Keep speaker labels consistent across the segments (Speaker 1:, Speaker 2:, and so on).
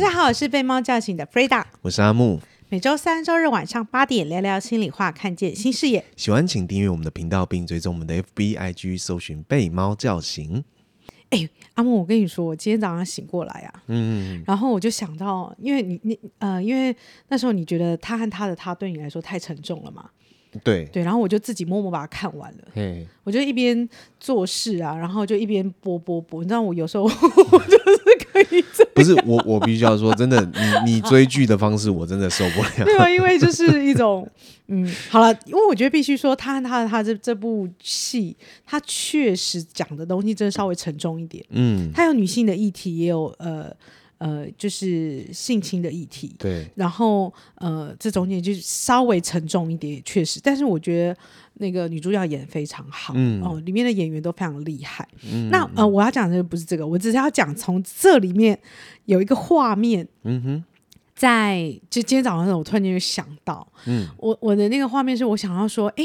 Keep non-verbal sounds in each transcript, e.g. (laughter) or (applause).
Speaker 1: 大家好，我是被猫叫醒的 Freda，
Speaker 2: 我是阿木。
Speaker 1: 每周三、周日晚上八点聊聊心里话，看见新视野。
Speaker 2: 喜欢请订阅我们的频道，并追踪我们的 FB、IG，搜寻“被猫叫醒”。
Speaker 1: 哎，阿木，我跟你说，我今天早上醒过来啊，嗯，然后我就想到，因为你你呃，因为那时候你觉得他和他的他对你来说太沉重了嘛。
Speaker 2: 对对，
Speaker 1: 然后我就自己默默把它看完了。嘿，我就一边做事啊，然后就一边播播播。你知道我有时候我就是
Speaker 2: 不是我，我必须要说，真的，你你追剧的方式我真的受不了。
Speaker 1: 对啊，因为就是一种 (laughs) 嗯，好了，因为我觉得必须说，他他他这这部戏，他确实讲的东西真的稍微沉重一点。嗯，他有女性的议题，也有呃。呃，就是性侵的议题，
Speaker 2: 对，
Speaker 1: 然后呃，这中间就稍微沉重一点，确实，但是我觉得那个女主角演得非常好，嗯，哦，里面的演员都非常厉害。嗯，那呃，我要讲的不是这个，我只是要讲从这里面有一个画面，嗯哼。在就今天早上我突然间就想到，嗯，我我的那个画面是我想要说，哎，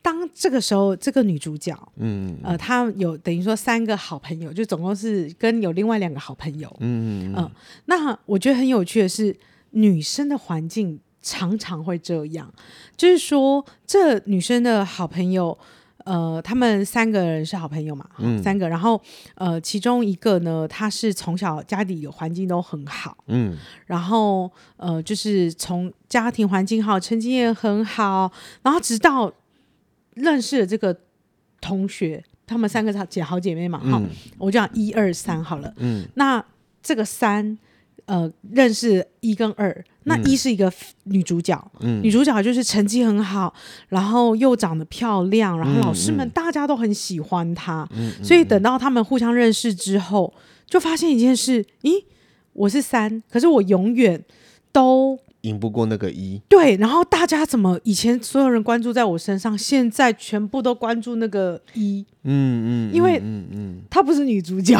Speaker 1: 当这个时候这个女主角，嗯呃，她有等于说三个好朋友，就总共是跟有另外两个好朋友，嗯嗯、呃、那我觉得很有趣的是，女生的环境常常会这样，就是说这女生的好朋友。呃，他们三个人是好朋友嘛，嗯、三个，然后呃，其中一个呢，他是从小家里的环境都很好，嗯，然后呃，就是从家庭环境好，成绩也很好，然后直到认识了这个同学，他们三个姐好姐妹嘛，哈、嗯，我就讲一二三好了，嗯，那这个三。呃，认识一跟二，那一是一个女主角，嗯、女主角就是成绩很好，然后又长得漂亮，然后老师们大家都很喜欢她，嗯嗯、所以等到他们互相认识之后，就发现一件事，咦，我是三，可是我永远都。
Speaker 2: 赢不过那个一，
Speaker 1: 对，然后大家怎么以前所有人关注在我身上，现在全部都关注那个一，嗯嗯，因为嗯嗯，她不是女主角，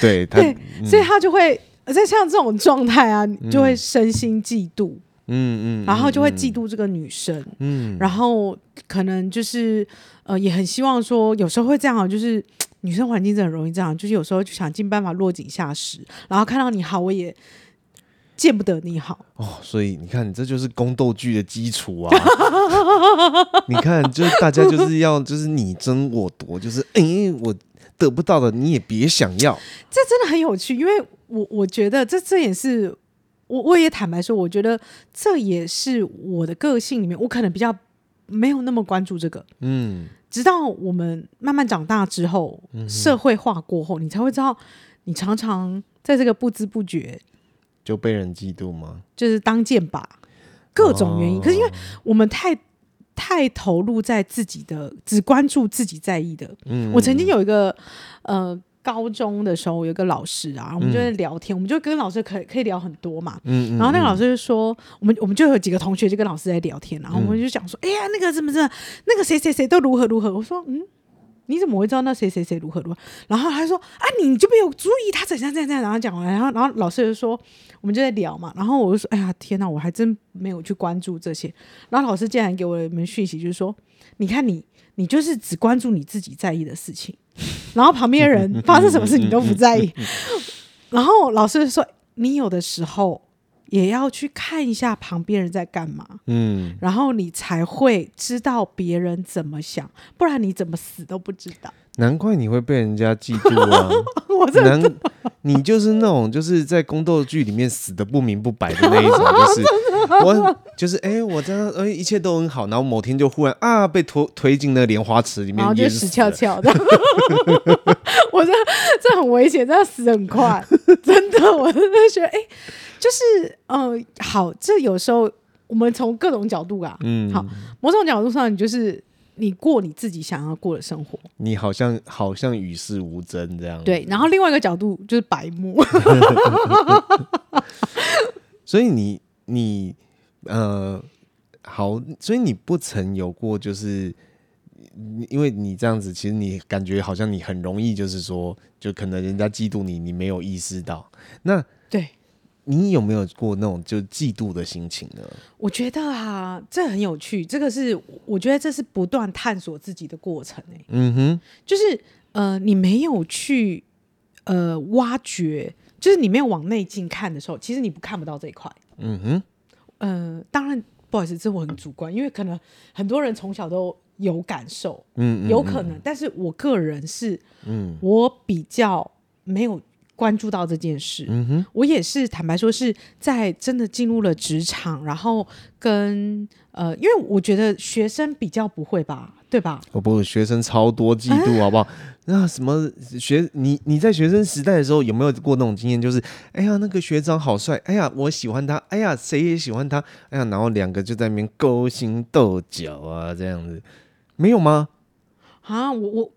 Speaker 2: 对
Speaker 1: 对，所以她就会在像这种状态啊，就会身心嫉妒，嗯嗯，然后就会嫉妒这个女生，嗯，然后可能就是呃，也很希望说，有时候会这样，就是。女生环境真的很容易这样，就是有时候就想尽办法落井下石，然后看到你好，我也见不得你好
Speaker 2: 哦。所以你看，这就是宫斗剧的基础啊！(laughs) 你看，就是大家就是要就是你争我夺，就是哎、欸，我得不到的你也别想要。
Speaker 1: 这真的很有趣，因为我我觉得这这也是我我也坦白说，我觉得这也是我的个性里面，我可能比较没有那么关注这个，嗯。直到我们慢慢长大之后，嗯、社会化过后，你才会知道，你常常在这个不知不觉
Speaker 2: 就被人嫉妒吗？
Speaker 1: 就是当箭靶，各种原因。哦、可是因为我们太太投入在自己的，只关注自己在意的。嗯，我曾经有一个呃。高中的时候有个老师啊，我们就在聊天，嗯、我们就跟老师可以可以聊很多嘛。嗯，然后那个老师就说，我们我们就有几个同学就跟老师在聊天，然后我们就讲说，嗯、哎呀，那个怎么怎么，那个谁谁谁都如何如何。我说，嗯，你怎么会知道那谁谁谁如何如何？然后他说，啊，你就没有注意他怎样怎样怎样。然后讲完，然后然后老师就说，我们就在聊嘛。然后我就说，哎呀，天哪，我还真没有去关注这些。然后老师竟然给我一门讯息，就是说，你看你，你就是只关注你自己在意的事情。然后旁边人发生什么事你都不在意，(laughs) 然后老师说，你有的时候也要去看一下旁边人在干嘛，嗯，然后你才会知道别人怎么想，不然你怎么死都不知道。
Speaker 2: 难怪你会被人家嫉妒啊！(laughs) 我难，你就是那种就是在宫斗剧里面死的不明不白的那一种，就是 (laughs) (laughs) 我就是哎、欸，我真的哎，一切都很好，然后某天就忽然啊被推推进那个莲花池里面，然后
Speaker 1: 就死翘翘的。(laughs) 我这这很危险，这样死很快，真的，我真的觉得哎、欸，就是嗯、呃，好，这有时候我们从各种角度啊，嗯，好，某种角度上你就是。你过你自己想要过的生活，
Speaker 2: 你好像好像与世无争这样。
Speaker 1: 对，然后另外一个角度就是白目。(laughs)
Speaker 2: 所以你你呃好，所以你不曾有过，就是因为你这样子，其实你感觉好像你很容易，就是说，就可能人家嫉妒你，你没有意识到。那对。你有没有过那种就嫉妒的心情呢？
Speaker 1: 我觉得啊，这很有趣。这个是我觉得这是不断探索自己的过程，欸、嗯哼，就是呃，你没有去呃挖掘，就是你没有往内镜看的时候，其实你不看不到这一块。
Speaker 2: 嗯哼，
Speaker 1: 呃，当然不好意思，这我很主观，因为可能很多人从小都有感受，
Speaker 2: 嗯，嗯，嗯，
Speaker 1: 有可能，但是我个人是，
Speaker 2: 嗯，
Speaker 1: 我比较没有。关注到这件事，
Speaker 2: 嗯哼，
Speaker 1: 我也是坦白说，是在真的进入了职场，然后跟呃，因为我觉得学生比较不会吧，对吧？
Speaker 2: 我不，学生超多嫉妒，(laughs) 好不好？啊、那什么学你你在学生时代的时候有没有过那种经验？就是哎呀，那个学长好帅，哎呀，我喜欢他，哎呀，谁也喜欢他，哎呀，然后两个就在那边勾心斗角啊，这样子，没有吗？
Speaker 1: 啊，我我。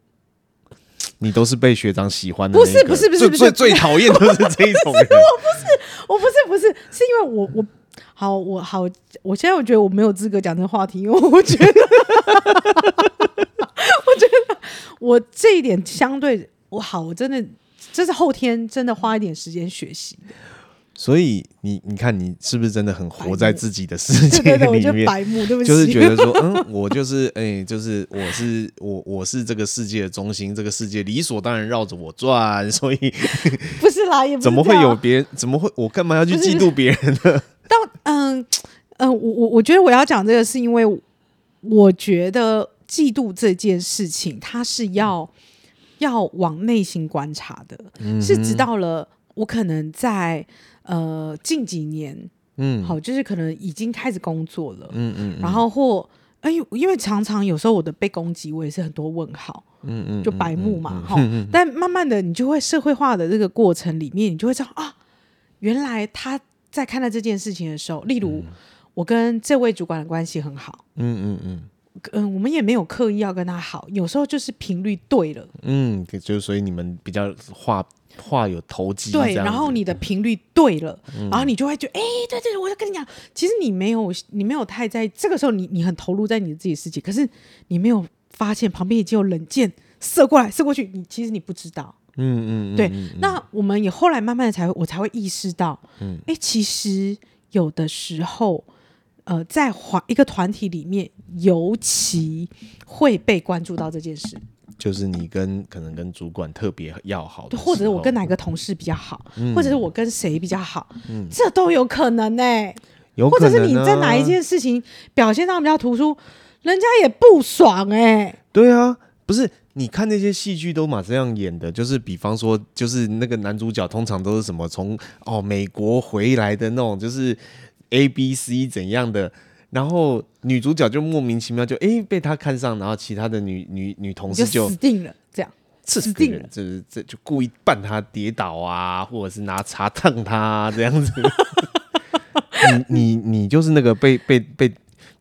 Speaker 2: 你都是被学长喜欢的，
Speaker 1: 不是不是不是不是
Speaker 2: 最最讨厌的是这一种人。
Speaker 1: 我不是我不是不是，是因为我我好我好，我现在我觉得我没有资格讲这个话题，因为我觉得我觉得我这一点相对我好，我真的这是后天真的花一点时间学习的。
Speaker 2: 所以你你看你是不是真的很活在自己的世界里面？
Speaker 1: 对对对，白目，对不起，(laughs)
Speaker 2: 就是觉得说，嗯，我就是哎、欸，就是我是我我是这个世界的中心，这个世界理所当然绕着我转，所以
Speaker 1: 不是啦，也不是
Speaker 2: 怎么会有别人？怎么会我干嘛要去嫉妒别人呢？
Speaker 1: 到嗯我我我觉得我要讲这个，是因为我觉得嫉妒这件事情，它是要要往内心观察的，嗯、是直到了我可能在。呃，近几年，嗯，好，就是可能已经开始工作了，嗯嗯，然后或哎，因为常常有时候我的被攻击，我也是很多问号，嗯嗯，就白目嘛，(laughs) 哈，但慢慢的，你就会社会化的这个过程里面，你就会知道啊，原来他在看待这件事情的时候，例如我跟这位主管的关系很好，嗯嗯嗯，嗯，我们也没有刻意要跟他好，有时候就是频率对了，
Speaker 2: 嗯，就所以你们比较话。话有投机，
Speaker 1: 对，然后你的频率对了，嗯、然后你就会觉得，哎，对对，我要跟你讲，其实你没有，你没有太在这个时候你，你你很投入在你的自己事情，可是你没有发现旁边已经有冷箭射过来，射过去，你其实你不知道，嗯嗯，对。嗯、那我们也后来慢慢的才会，我才会意识到，嗯，哎，其实有的时候，呃，在团一个团体里面，尤其会被关注到这件事。
Speaker 2: 就是你跟可能跟主管特别要好，
Speaker 1: 或者是我跟哪个同事比较好，嗯、或者是我跟谁比较好，嗯、这都有可能呢、欸。有可能、啊，或者是你在哪一件事情表现上比较突出，人家也不爽哎、欸。
Speaker 2: 对啊，不是你看那些戏剧都嘛这样演的，就是比方说，就是那个男主角通常都是什么从哦美国回来的那种，就是 A B C 怎样的。然后女主角就莫名其妙就哎被他看上，然后其他的女女女同事就，就死
Speaker 1: 定了，这样死定了，
Speaker 2: 就是这就故意扮他跌倒啊，或者是拿茶烫他、啊、这样子。(laughs) 你你你就是那个被被被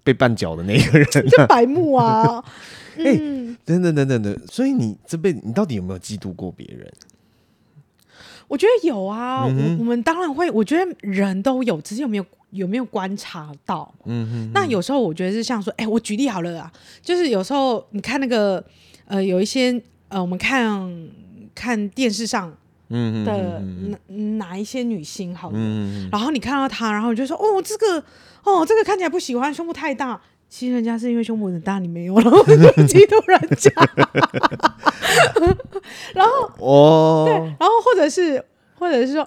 Speaker 2: 被绊脚的那个人、啊，(laughs)
Speaker 1: 就白目啊！(laughs)
Speaker 2: 哎、嗯，等等等等等，所以你这辈子你到底有没有嫉妒过别人？
Speaker 1: 我觉得有啊，嗯、我我们当然会，我觉得人都有，只是有没有。有没有观察到？嗯哼哼，那有时候我觉得是像说，哎、欸，我举例好了啊，就是有时候你看那个，呃，有一些呃，我们看看电视上嗯的哪哪一些女星好了，嗯、然后你看到她，然后你就说，哦，这个，哦，这个看起来不喜欢，胸部太大，其实人家是因为胸部很大，你没有，然后就嫉妒人家，然后哦，对，然后或者是或者是说，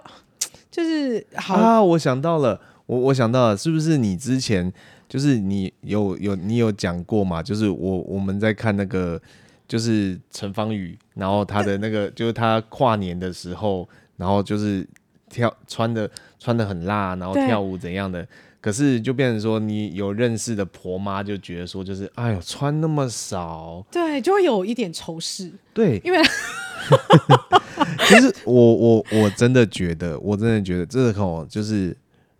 Speaker 1: 就是好
Speaker 2: 啊，我想到了。我我想到了，是不是你之前就是你有有你有讲过嘛？就是我我们在看那个就是陈芳语，然后他的那个就是他跨年的时候，然后就是跳穿的穿的很辣，然后跳舞怎样的？可是就变成说你有认识的婆妈就觉得说就是哎呦穿那么少，
Speaker 1: 对，就会有一点仇视。
Speaker 2: 对，
Speaker 1: 因为 (laughs)
Speaker 2: 其实我我我真的觉得，我真的觉得这个哦，就是。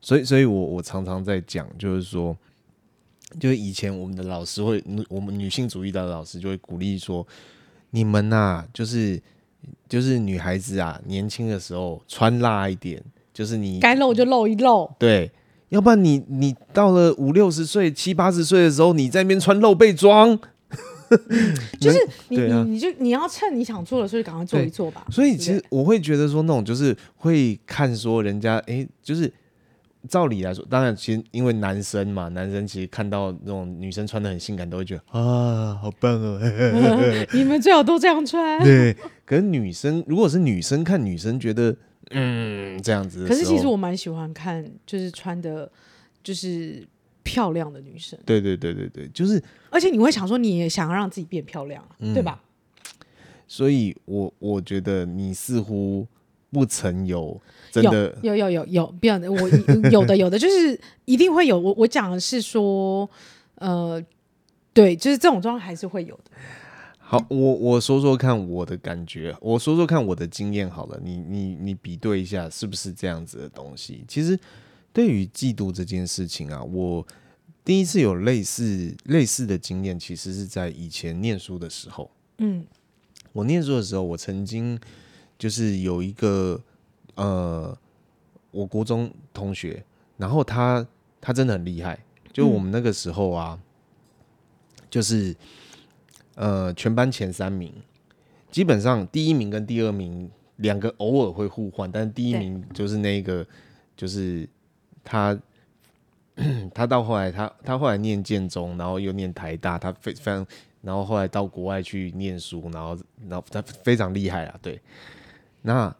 Speaker 2: 所以，所以我我常常在讲，就是说，就是以前我们的老师会，我们女性主义的老师就会鼓励说，你们呐、啊，就是就是女孩子啊，年轻的时候穿辣一点，就是你
Speaker 1: 该露就露一露，
Speaker 2: 对，要不然你你到了五六十岁、七八十岁的时候，你在那边穿露背装，(laughs)
Speaker 1: 就是 (laughs) 你你你就你要趁你想做的时候赶快做一做吧。
Speaker 2: 所以其实我会觉得说，那种就是会看说人家哎、欸，就是。照理来说，当然，其实因为男生嘛，男生其实看到那种女生穿的很性感，都会觉得啊，好棒哦！(laughs) (laughs)
Speaker 1: 你们最好都这样穿。
Speaker 2: 对，可是女生如果是女生看女生，觉得嗯这样子。
Speaker 1: 可是其实我蛮喜欢看，就是穿的，就是漂亮的女生。
Speaker 2: 对对对对对，就是。
Speaker 1: 而且你会想说，你也想要让自己变漂亮，嗯、对吧？
Speaker 2: 所以我我觉得你似乎。不曾有，真的
Speaker 1: 有有有有有，不要的，我有的有的就是一定会有。(laughs) 我我讲的是说，呃，对，就是这种状况还是会有的。
Speaker 2: 好，我我说说看我的感觉，我说说看我的经验好了，你你你比对一下是不是这样子的东西？其实对于嫉妒这件事情啊，我第一次有类似类似的经验，其实是在以前念书的时候。嗯，我念书的时候，我曾经。就是有一个呃，我国中同学，然后他他真的很厉害，就我们那个时候啊，嗯、就是呃全班前三名，基本上第一名跟第二名两个偶尔会互换，但是第一名就是那个就是他他到后来他他后来念建中，然后又念台大，他非非常，然后后来到国外去念书，然后然后他非常厉害啊，对。那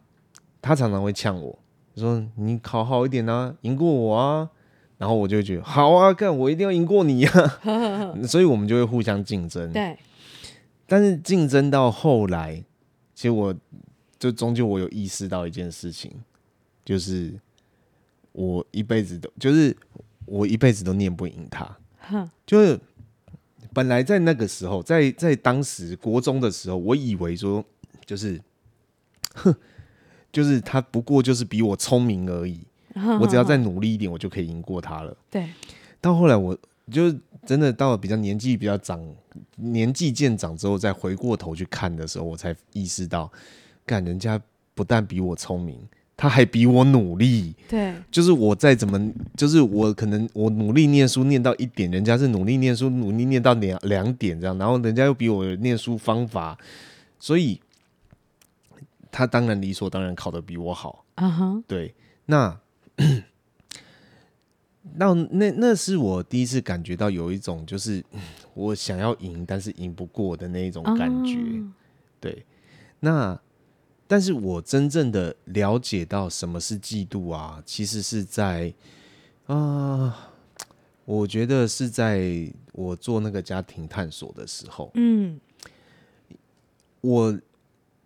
Speaker 2: 他常常会呛我，说你考好一点啊，赢过我啊，然后我就会觉得好啊，干我一定要赢过你呀，啊，(laughs) 所以我们就会互相竞争。对，但是竞争到后来，其实我就终究我有意识到一件事情，就是我一辈子都就是我一辈子都念不赢他。就是本来在那个时候，在在当时国中的时候，我以为说就是。哼，(laughs) 就是他不过就是比我聪明而已，(laughs) 我只要再努力一点，我就可以赢过他了。(laughs) 对，到后来我就真的到了比较年纪比较长，年纪渐长之后，再回过头去看的时候，我才意识到，干人家不但比我聪明，他还比我努力。对，就是我再怎么，就是我可能我努力念书念到一点，人家是努力念书努力念到两两点这样，然后人家又比我念书方法，所以。他当然理所当然考得比我好，啊哈，对，那那那那是我第一次感觉到有一种就是 (clears throat) 我想要赢，但是赢不过的那一种感觉，对，那但是我真正的了解到什么是嫉妒啊，其实是在啊，我觉得是在我做那个家庭探索的时候，嗯，我。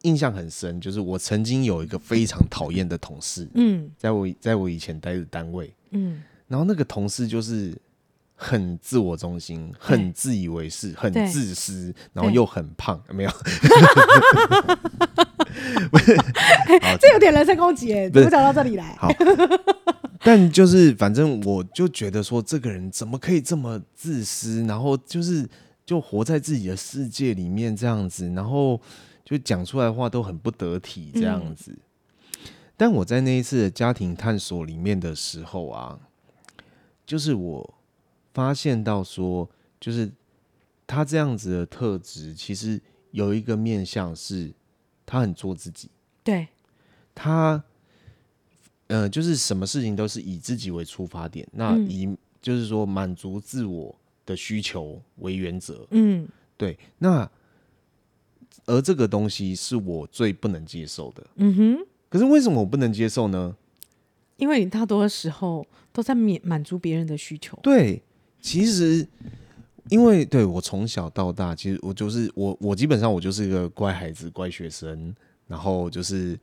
Speaker 2: 印象很深，就是我曾经有一个非常讨厌的同事，嗯，在我在我以前待的单位，嗯，然后那个同事就是很自我中心，很自以为是，很自私，然后又很胖，有没有？(laughs)
Speaker 1: 这有点人身攻击哎，怎么讲到这里来？
Speaker 2: 好，但就是反正我就觉得说，这个人怎么可以这么自私，然后就是就活在自己的世界里面这样子，然后。就讲出来的话都很不得体这样子，嗯、但我在那一次的家庭探索里面的时候啊，就是我发现到说，就是他这样子的特质，其实有一个面向是，他很做自己。对，他，呃，就是什么事情都是以自己为出发点，那以就是说满足自我的需求为原则。嗯，对，那。而这个东西是我最不能接受的。嗯哼。可是为什么我不能接受呢？
Speaker 1: 因为你大多的时候都在满满足别人的需求。
Speaker 2: 对，其实因为对我从小到大，其实我就是我，我基本上我就是一个乖孩子、乖学生，然后就是。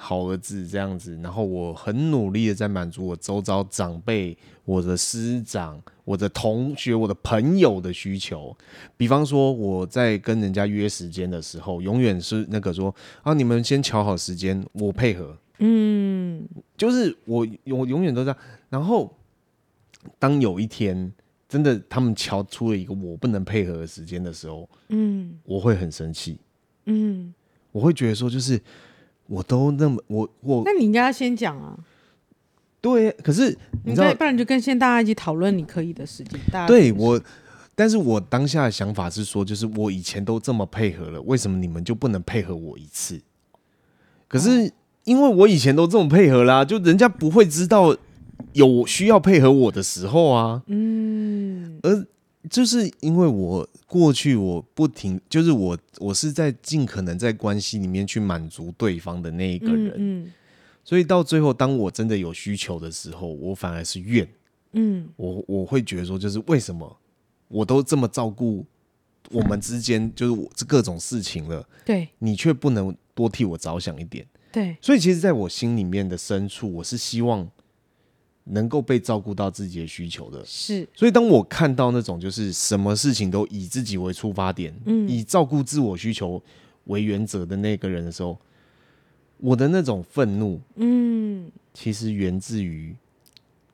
Speaker 2: 好儿子这样子，然后我很努力的在满足我周遭长辈、我的师长、我的同学、我的朋友的需求。比方说，我在跟人家约时间的时候，永远是那个说啊，你们先瞧好时间，我配合。嗯，就是我我永远都这样。然后，当有一天真的他们瞧出了一个我不能配合的时间的时候，嗯，我会很生气。嗯，我会觉得说就是。我都那么我我，
Speaker 1: 那你应该要先讲啊。
Speaker 2: 对，可是你知道，
Speaker 1: 不然你就跟现在大家一起讨论你可以的时间。大家
Speaker 2: 对我，但是我当下的想法是说，就是我以前都这么配合了，为什么你们就不能配合我一次？可是因为我以前都这么配合啦，就人家不会知道有需要配合我的时候啊。
Speaker 1: 嗯，
Speaker 2: 而就是因为我过去我不停，就是我我是在尽可能在关系里面去满足对方的那一个人，
Speaker 1: 嗯，嗯，
Speaker 2: 所以到最后，当我真的有需求的时候，我反而是怨。
Speaker 1: 嗯，
Speaker 2: 我我会觉得说，就是为什么我都这么照顾我们之间，就是我这各种事情了，
Speaker 1: 对，
Speaker 2: 你却不能多替我着想一点。
Speaker 1: 对，
Speaker 2: 所以其实，在我心里面的深处，我是希望能够被照顾到自己的需求的。
Speaker 1: 是，
Speaker 2: 所以当我看到那种就是什么事情都以自己为出发点，
Speaker 1: 嗯，
Speaker 2: 以照顾自我需求为原则的那个人的时候，我的那种愤怒，
Speaker 1: 嗯，
Speaker 2: 其实源自于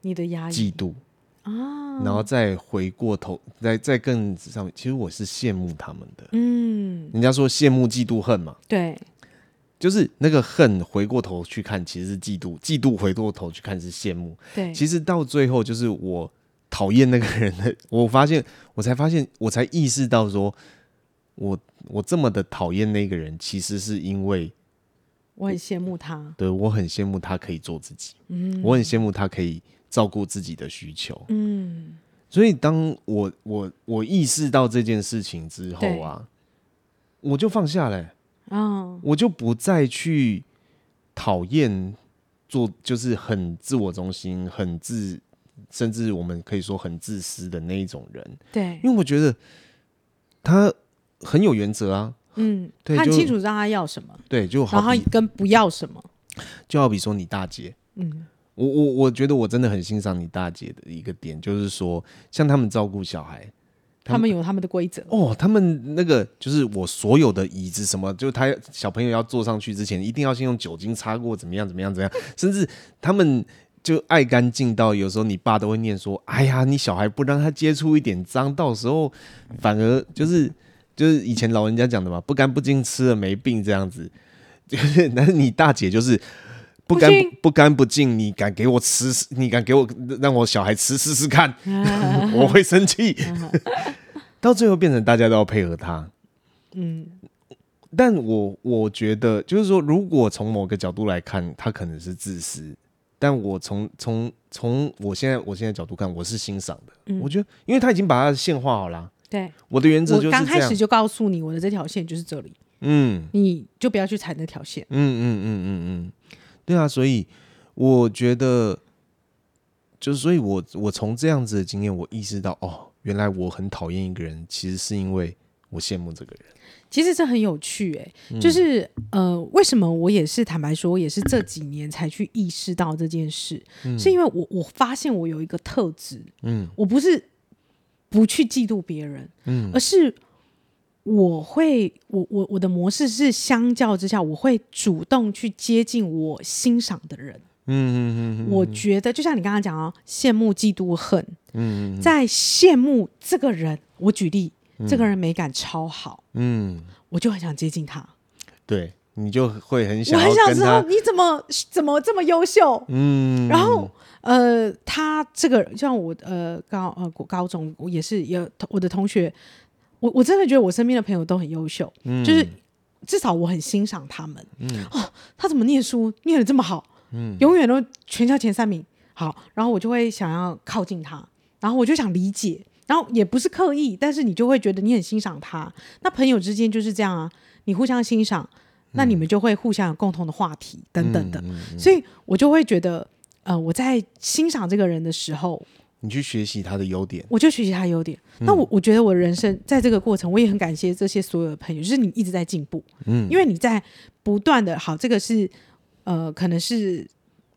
Speaker 1: 你的压抑、
Speaker 2: 嫉妒
Speaker 1: 啊，
Speaker 2: 然后再回过头，再再更上面，其实我是羡慕他们的。
Speaker 1: 嗯，
Speaker 2: 人家说羡慕、嫉妒、恨嘛，
Speaker 1: 对，
Speaker 2: 就是那个恨回过头去看，其实是嫉妒；嫉妒回过头去看是羡慕。
Speaker 1: 对，
Speaker 2: 其实到最后，就是我讨厌那个人的，(laughs) 我发现，我才发现，我才意识到说，我我这么的讨厌那个人，其实是因为
Speaker 1: 我很羡慕他，
Speaker 2: 对，我很羡慕他可以做自己，
Speaker 1: 嗯，
Speaker 2: 我很羡慕他可以照顾自己的需求，
Speaker 1: 嗯，
Speaker 2: 所以当我我我意识到这件事情之后啊，我就放下了、欸，
Speaker 1: 啊，
Speaker 2: 我就不再去讨厌做就是很自我中心、很自，甚至我们可以说很自私的那一种人，
Speaker 1: 对，
Speaker 2: 因为我觉得他很有原则啊，
Speaker 1: 嗯，
Speaker 2: 对，
Speaker 1: 他很
Speaker 2: 就
Speaker 1: 清楚让他要什么，
Speaker 2: 对，就好
Speaker 1: 然后
Speaker 2: 比
Speaker 1: 跟不要什么，
Speaker 2: 就好比说你大姐，
Speaker 1: 嗯，
Speaker 2: 我我我觉得我真的很欣赏你大姐的一个点，就是说像他们照顾小孩。
Speaker 1: 他们有他们的规则
Speaker 2: 哦，他们那个就是我所有的椅子什么，就他小朋友要坐上去之前，一定要先用酒精擦过，怎么样怎么样怎么样，甚至他们就爱干净到有时候你爸都会念说：“哎呀，你小孩不让他接触一点脏，到时候反而就是就是以前老人家讲的嘛，不干不净吃了没病这样子。(laughs) ”就是，但是你大姐就是不干不，不干不净，你敢给我吃？你敢给我让我小孩吃试试看？(laughs) 我会生气。(laughs) 到最后变成大家都要配合他，
Speaker 1: 嗯，
Speaker 2: 但我我觉得就是说，如果从某个角度来看，他可能是自私，但我从从从我现在我现在角度看，我是欣赏的。嗯，我觉得，因为他已经把他的线画好了，
Speaker 1: 对，
Speaker 2: 我的原则就是
Speaker 1: 刚开始就告诉你，我的这条线就是这里，
Speaker 2: 嗯，
Speaker 1: 你就不要去踩那条线，
Speaker 2: 嗯嗯嗯嗯嗯，对啊，所以我觉得，就是所以我我从这样子的经验，我意识到哦。原来我很讨厌一个人，其实是因为我羡慕这个人。
Speaker 1: 其实这很有趣，哎，就是呃，为什么我也是坦白说，我也是这几年才去意识到这件事，是因为我我发现我有一个特质，嗯，我不是不去嫉妒别人，嗯，而是我会，我我我的模式是相较之下，我会主动去接近我欣赏的人。嗯嗯嗯，我觉得就像你刚刚讲哦，羡慕、嫉妒、恨。嗯，在羡慕这个人，我举例，这个人美感超好。嗯，我就很想接近他。
Speaker 2: 对，你就会很想，
Speaker 1: 我很想知道你怎么怎么这么优秀。嗯，然后呃，他这个像我呃高呃高中我也是有我的同学，我我真的觉得我身边的朋友都很优秀。嗯，就是至少我很欣赏他们。嗯，哦，他怎么念书念的这么好？嗯，永远都全校前三名，好，然后我就会想要靠近他，然后我就想理解，然后也不是刻意，但是你就会觉得你很欣赏他。那朋友之间就是这样啊，你互相欣赏，那你们就会互相有共同的话题等等的，嗯、所以我就会觉得，呃，我在欣赏这个人的时候，
Speaker 2: 你去学习他的优点，
Speaker 1: 我就学习他的优点。嗯、那我我觉得我的人生在这个过程，我也很感谢这些所有的朋友，就是你一直在进步，嗯，因为你在不断的，好，这个是。呃，可能是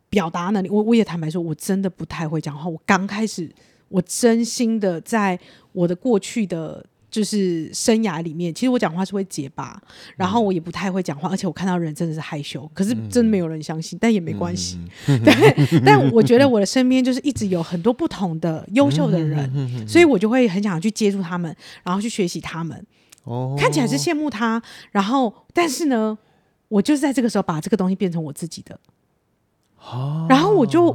Speaker 1: 表达能力，我我也坦白说，我真的不太会讲话。我刚开始，我真心的在我的过去的就是生涯里面，其实我讲话是会结巴，然后我也不太会讲话，而且我看到人真的是害羞。可是真的没有人相信，但也没关系。(laughs) 对，但我觉得我的身边就是一直有很多不同的优秀的人，所以我就会很想去接触他们，然后去学习他们。哦，看起来是羡慕他，然后但是呢？我就是在这个时候把这个东西变成我自己的，哦、然后我就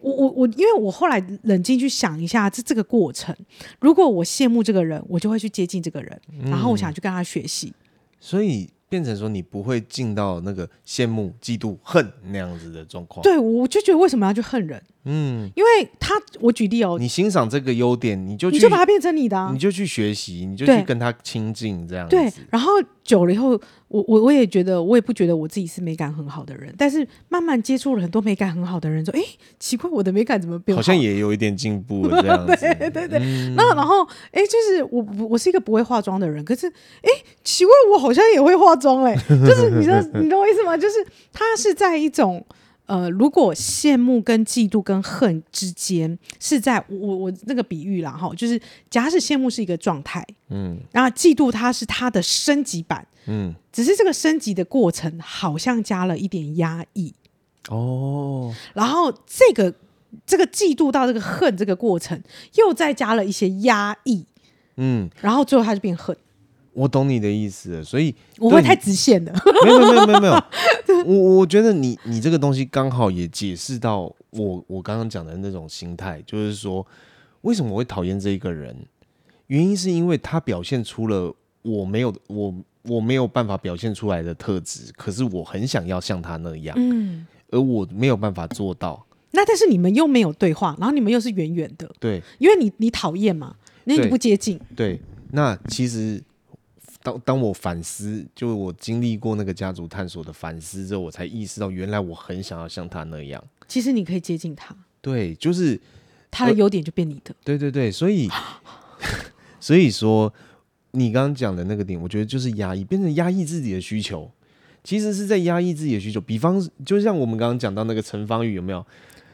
Speaker 1: 我我我，因为我后来冷静去想一下这这个过程，如果我羡慕这个人，我就会去接近这个人，嗯、然后我想去跟他学习，
Speaker 2: 所以变成说你不会进到那个羡慕、嫉妒、恨那样子的状况。
Speaker 1: 对，我就觉得为什么要去恨人？嗯，因为他我举例哦，
Speaker 2: 你欣赏这个优点，你就去
Speaker 1: 你就把它变成你的，啊，
Speaker 2: 你就去学习，你就去跟他亲近，这样子。
Speaker 1: 对，然后久了以后，我我我也觉得，我也不觉得我自己是美感很好的人，但是慢慢接触了很多美感很好的人，说，哎，奇怪，我的美感怎么变好？
Speaker 2: 好像也有一点进步了，这样子。(laughs)
Speaker 1: 对对对。嗯、那然后，哎，就是我我是一个不会化妆的人，可是，哎，奇怪，我好像也会化妆嘞，就是你知道 (laughs) 你懂我意思吗？就是他是在一种。呃，如果羡慕跟嫉妒跟恨之间是在我我那个比喻啦哈，就是假使羡慕是一个状态，嗯，然后嫉妒它是它的升级版，嗯，只是这个升级的过程好像加了一点压抑，哦，然后这个这个嫉妒到这个恨这个过程又再加了一些压抑，嗯，然后最后它就变恨。
Speaker 2: 我懂你的意思，所以
Speaker 1: 我会太直线了。
Speaker 2: 没有没有没有没有，(laughs) 我我觉得你你这个东西刚好也解释到我我刚刚讲的那种心态，就是说为什么我会讨厌这一个人，原因是因为他表现出了我没有我我没有办法表现出来的特质，可是我很想要像他那样，嗯，而我没有办法做到。
Speaker 1: 那但是你们又没有对话，然后你们又是远远的，
Speaker 2: 对，
Speaker 1: 因为你你讨厌嘛，那你不接近，
Speaker 2: 对，那其实。当当我反思，就我经历过那个家族探索的反思之后，我才意识到，原来我很想要像他那样。
Speaker 1: 其实你可以接近他，
Speaker 2: 对，就是
Speaker 1: 他的优点就变你的。
Speaker 2: 对对对，所以 (laughs) 所以说，你刚刚讲的那个点，我觉得就是压抑，变成压抑自己的需求，其实是在压抑自己的需求。比方，就像我们刚刚讲到那个陈芳宇，有没有？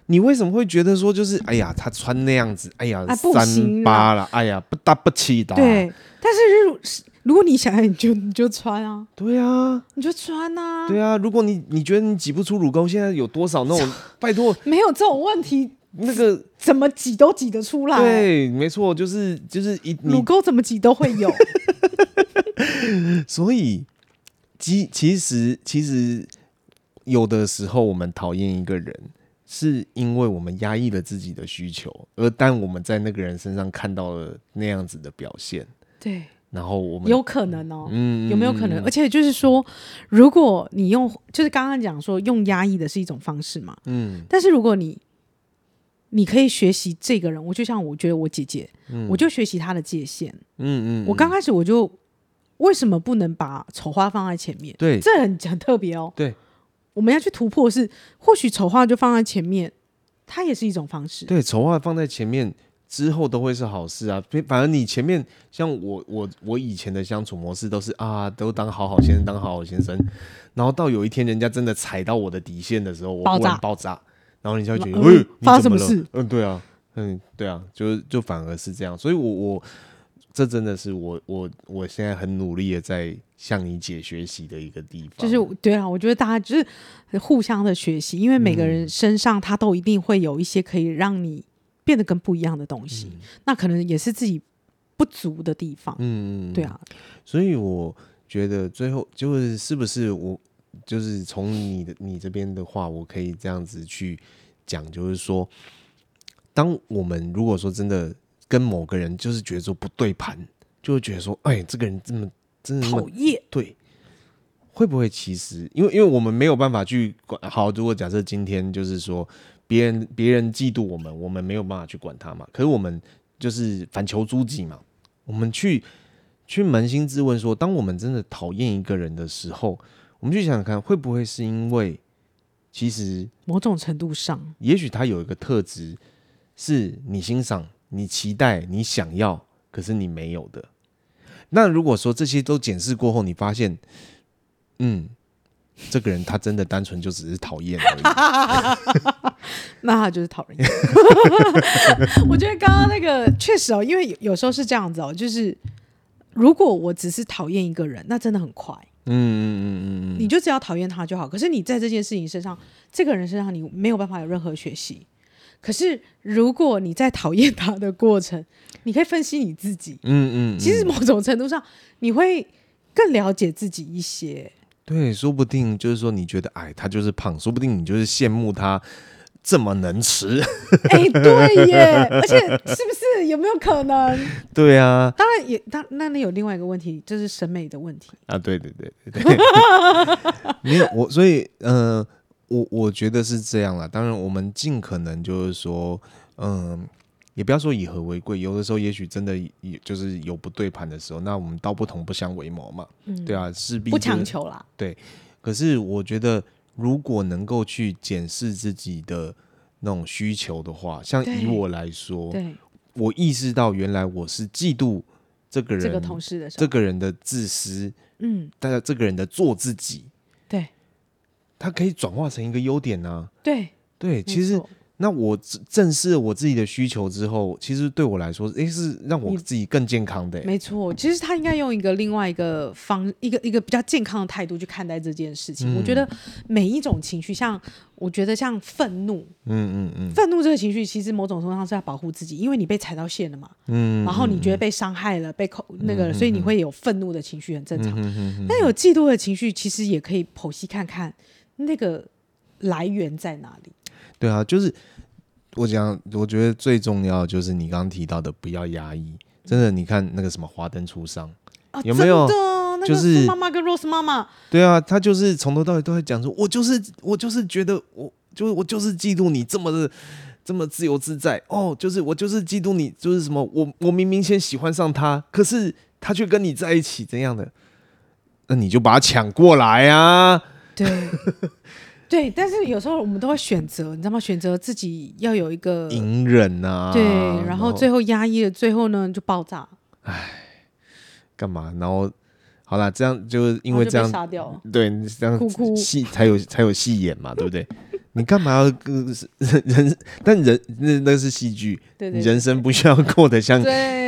Speaker 2: 你为什么会觉得说，就是哎呀，他穿那样子，哎呀，啊、三八了，哎呀，不搭不起的。
Speaker 1: 对，但是如果你想要，你就你就穿啊。
Speaker 2: 对啊，
Speaker 1: 你就穿啊。
Speaker 2: 对啊，如果你你觉得你挤不出乳沟，现在有多少那种？拜托，
Speaker 1: 没有这种问题。
Speaker 2: 那个
Speaker 1: 怎么挤都挤得出来。
Speaker 2: 对，没错，就是就是一
Speaker 1: 乳沟怎么挤都会有。(laughs)
Speaker 2: 所以，其其实其实有的时候我们讨厌一个人，是因为我们压抑了自己的需求，而当我们在那个人身上看到了那样子的表现。
Speaker 1: 对。
Speaker 2: 然后我们
Speaker 1: 有可能哦，嗯，有没有可能？而且就是说，如果你用，就是刚刚讲说用压抑的是一种方式嘛，嗯，但是如果你你可以学习这个人，我就像我觉得我姐姐，嗯，我就学习她的界限，嗯嗯，我刚开始我就为什么不能把丑话放在前面？
Speaker 2: 对，
Speaker 1: 这很很特别哦，
Speaker 2: 对，
Speaker 1: 我们要去突破是，或许丑话就放在前面，它也是一种方式，
Speaker 2: 对，丑话放在前面。之后都会是好事啊，反正你前面像我我我以前的相处模式都是啊，都当好好先生，当好好先生，然后到有一天人家真的踩到我的底线的时候，我突然爆炸，然后你就会觉得，嗯，
Speaker 1: 嗯，发生什么事？
Speaker 2: 嗯，对啊，嗯，对啊，就就反而是这样，所以我我这真的是我我我现在很努力的在向你姐学习的一个地方，
Speaker 1: 就是对啊，我觉得大家就是互相的学习，因为每个人身上他都一定会有一些可以让你。变得跟不一样的东西，嗯、那可能也是自己不足的地方。嗯，对啊。
Speaker 2: 所以我觉得最后就是是不是我就是从你的你这边的话，我可以这样子去讲，就是说，当我们如果说真的跟某个人就是觉得说不对盘，就会觉得说，哎，这个人这么真的讨厌，对，会不会其实因为因为我们没有办法去管。好，如果假设今天就是说。别人别人嫉妒我们，我们没有办法去管他嘛。可是我们就是反求诸己嘛。我们去去扪心自问说，当我们真的讨厌一个人的时候，我们去想想看，会不会是因为其实
Speaker 1: 某种程度上，
Speaker 2: 也许他有一个特质是你欣赏、你期待、你想要，可是你没有的。那如果说这些都检视过后，你发现，嗯。这个人他真的单纯就只是讨厌而已，(laughs) (laughs)
Speaker 1: 那他就是讨厌。(laughs) 我觉得刚刚那个确实哦，因为有时候是这样子哦，就是如果我只是讨厌一个人，那真的很快。嗯嗯嗯嗯，你就只要讨厌他就好。可是你在这件事情身上，这个人身上你没有办法有任何学习。可是如果你在讨厌他的过程，你可以分析你自己。嗯嗯，其实某种程度上你会更了解自己一些。
Speaker 2: 对，说不定就是说，你觉得矮，他就是胖，说不定你就是羡慕他这么能吃。(laughs)
Speaker 1: 哎，对耶，而且是不是有没有可能？(laughs)
Speaker 2: 对啊，
Speaker 1: 当然也当那那有另外一个问题，就是审美的问题
Speaker 2: 啊。对对对对对，(laughs) 没有我，所以呃，我我觉得是这样啦。当然，我们尽可能就是说，嗯，也不要说以和为贵。有的时候，也许真的也就是有不对盘的时候，那我们道不同不相为谋嘛。嗯，对啊，势必、就是、
Speaker 1: 不强求啦。
Speaker 2: 对，可是我觉得，如果能够去检视自己的那种需求的话，像以我来说，对，我意识到原来我是嫉妒这个人，这个同事的这个人的自私，嗯，但是这个人的做自己。对，他可以转化成一个优点呢、啊。对。对，其实那我正视了我自己的需求之后，其实对我来说，诶，是让我自己更健康的、欸。没错，其实他应该用一个另外一个方，一个一个比较健康的态度去看待这件事情。嗯、我觉得每一种情绪，像我觉得像愤怒，嗯嗯嗯，愤怒这个情绪，其实某种程度上是要保护自己，因为你被踩到线了嘛。嗯，然后你觉得被伤害了，被扣那个，所以你会有愤怒的情绪，很正常。但有嫉妒的情绪，其实也可以剖析看看。那个来源在哪里？对啊，就是我讲，我觉得最重要就是你刚刚提到的，不要压抑。真的，你看那个什么《华灯初上》啊，有没有？就是妈妈跟 Rose 妈妈。对啊，他就是从头到尾都在讲说，我就是我就是觉得我就是我就是嫉妒你这么的这么自由自在哦，就是我就是嫉妒你，就是什么我我明明先喜欢上他，可是他却跟你在一起怎样的？那你就把他抢过来啊！对，(laughs) 对，但是有时候我们都会选择，你知道吗？选择自己要有一个隐忍啊，对，然后最后压抑了，最后呢就爆炸。哎，干嘛？然后好啦，这样就因为这样杀掉了，对，这样戏才有才有戏演嘛，对不对？(laughs) 你干嘛要人 (laughs) 人？但人那那是戏剧，对对，人生不需要过得像对。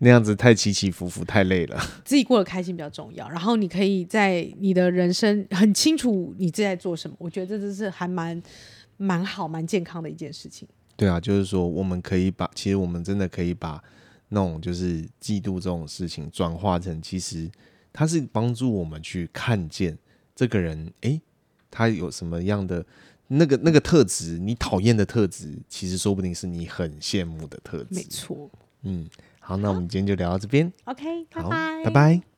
Speaker 2: 那样子太起起伏伏，太累了。(laughs) 自己过得开心比较重要。然后你可以在你的人生很清楚你自己在做什么，我觉得这是还蛮蛮好、蛮健康的一件事情。对啊，就是说我们可以把，其实我们真的可以把那种就是嫉妒这种事情转化成，其实它是帮助我们去看见这个人，哎、欸，他有什么样的那个那个特质，你讨厌的特质，其实说不定是你很羡慕的特质。没错，嗯。好，那我们今天就聊到这边。OK，拜拜，拜拜。